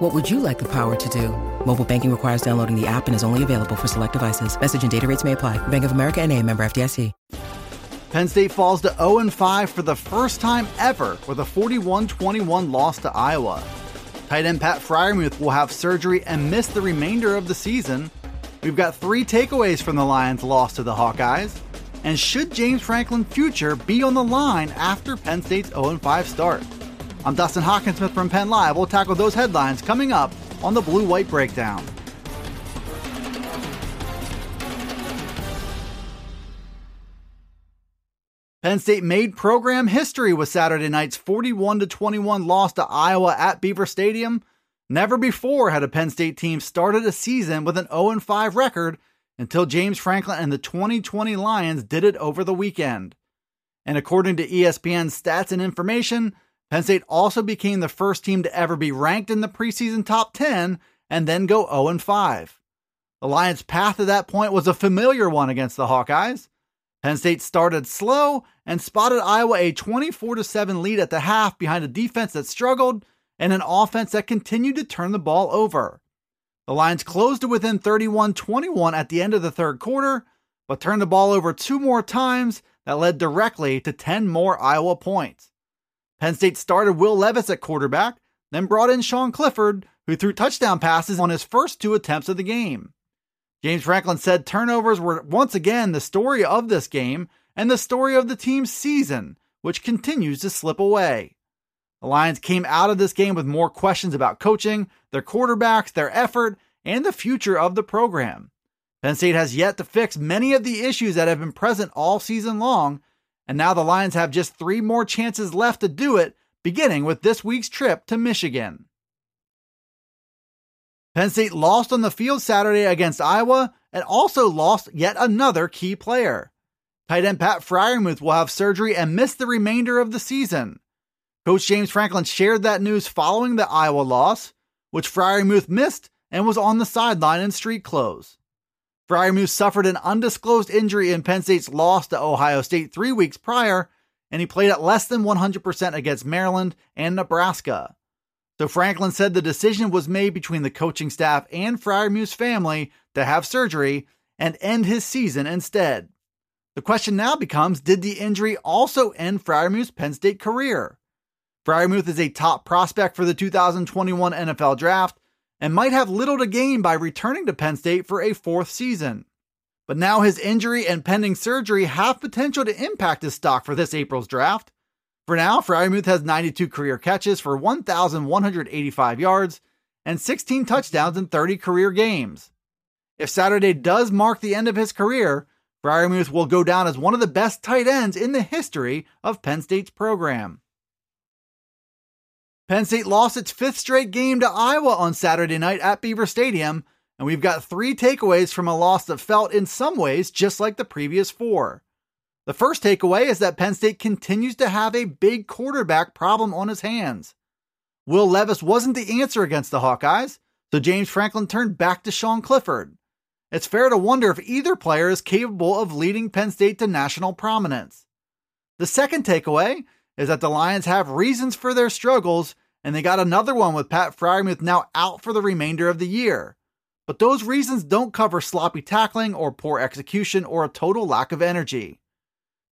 What would you like the power to do? Mobile banking requires downloading the app and is only available for select devices. Message and data rates may apply. Bank of America and a member FDIC. Penn State falls to 0-5 for the first time ever with a 41-21 loss to Iowa. Tight end Pat Freiermuth will have surgery and miss the remainder of the season. We've got three takeaways from the Lions' loss to the Hawkeyes. And should James Franklin's future be on the line after Penn State's 0-5 start? I'm Dustin Hockensmith from Penn Live. We'll tackle those headlines coming up on the Blue White Breakdown. Penn State made program history with Saturday night's 41 21 loss to Iowa at Beaver Stadium. Never before had a Penn State team started a season with an 0 5 record until James Franklin and the 2020 Lions did it over the weekend. And according to ESPN's stats and information, Penn State also became the first team to ever be ranked in the preseason top 10 and then go 0 5. The Lions' path to that point was a familiar one against the Hawkeyes. Penn State started slow and spotted Iowa a 24 7 lead at the half behind a defense that struggled and an offense that continued to turn the ball over. The Lions closed to within 31 21 at the end of the third quarter, but turned the ball over two more times that led directly to 10 more Iowa points. Penn State started Will Levis at quarterback, then brought in Sean Clifford, who threw touchdown passes on his first two attempts of the game. James Franklin said turnovers were once again the story of this game and the story of the team's season, which continues to slip away. The Lions came out of this game with more questions about coaching, their quarterbacks, their effort, and the future of the program. Penn State has yet to fix many of the issues that have been present all season long, and now the Lions have just three more chances left to do it, beginning with this week's trip to Michigan. Penn State lost on the field Saturday against Iowa and also lost yet another key player. Tight end Pat Freiermuth will have surgery and miss the remainder of the season. Coach James Franklin shared that news following the Iowa loss, which Freiermuth missed and was on the sideline in street clothes. Freiermuth suffered an undisclosed injury in Penn State's loss to Ohio State three weeks prior, and he played at less than 100% against Maryland and Nebraska. So Franklin said the decision was made between the coaching staff and Freiermuth's family to have surgery and end his season instead. The question now becomes did the injury also end Freiermuth's Penn State career? Freiermuth is a top prospect for the 2021 NFL Draft and might have little to gain by returning to Penn State for a fourth season. But now his injury and pending surgery have potential to impact his stock for this April's draft. For now, Freiermuth has 92 career catches for 1,185 yards and 16 touchdowns in 30 career games. If Saturday does mark the end of his career, Freiermuth will go down as one of the best tight ends in the history of Penn State's program. Penn State lost its fifth straight game to Iowa on Saturday night at Beaver Stadium, and we've got three takeaways from a loss that felt in some ways just like the previous four. The first takeaway is that Penn State continues to have a big quarterback problem on his hands. Will Levis wasn't the answer against the Hawkeyes, so James Franklin turned back to Sean Clifford. It's fair to wonder if either player is capable of leading Penn State to national prominence. The second takeaway is that the Lions have reasons for their struggles, and they got another one with Pat Freiermuth now out for the remainder of the year. But those reasons don't cover sloppy tackling or poor execution or a total lack of energy.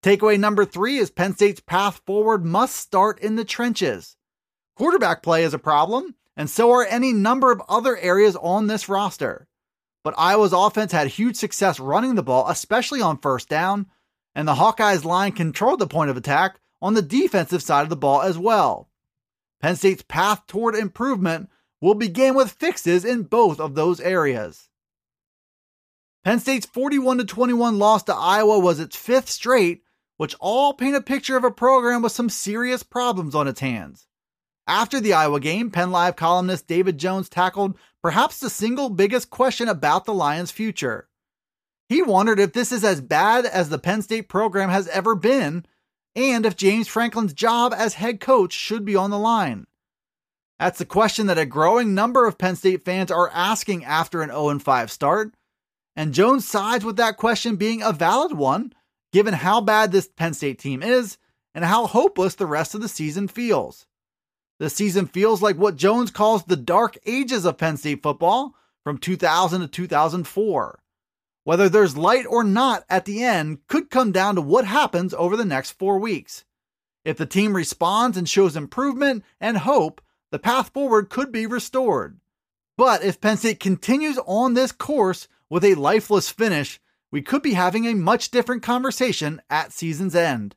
Takeaway number three is Penn State's path forward must start in the trenches. Quarterback play is a problem, and so are any number of other areas on this roster. But Iowa's offense had huge success running the ball, especially on first down, and the Hawkeyes line controlled the point of attack on the defensive side of the ball as well. Penn State's path toward improvement will begin with fixes in both of those areas. Penn State's 41 21 loss to Iowa was its fifth straight, which all paint a picture of a program with some serious problems on its hands. After the Iowa game, Penn Live columnist David Jones tackled perhaps the single biggest question about the Lions' future. He wondered if this is as bad as the Penn State program has ever been, and if James Franklin's job as head coach should be on the line. That's the question that a growing number of Penn State fans are asking after an 0 5 start. And Jones sides with that question being a valid one, given how bad this Penn State team is and how hopeless the rest of the season feels. The season feels like what Jones calls the dark ages of Penn State football from 2000 to 2004. Whether there's light or not at the end could come down to what happens over the next four weeks. If the team responds and shows improvement and hope, the path forward could be restored. But if Penn State continues on this course with a lifeless finish, we could be having a much different conversation at season's end.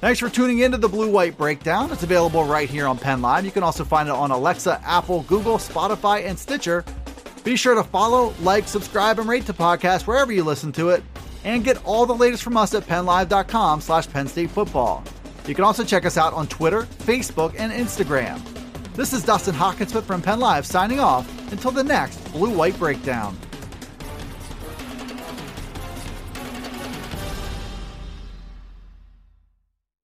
Thanks for tuning in to the Blue White Breakdown. It's available right here on Penn Live. You can also find it on Alexa, Apple, Google, Spotify, and Stitcher. Be sure to follow, like, subscribe, and rate the podcast wherever you listen to it, and get all the latest from us at PennLive.com slash Football. You can also check us out on Twitter, Facebook, and Instagram. This is Dustin Hockensmith from Penn Live signing off until the next Blue White Breakdown.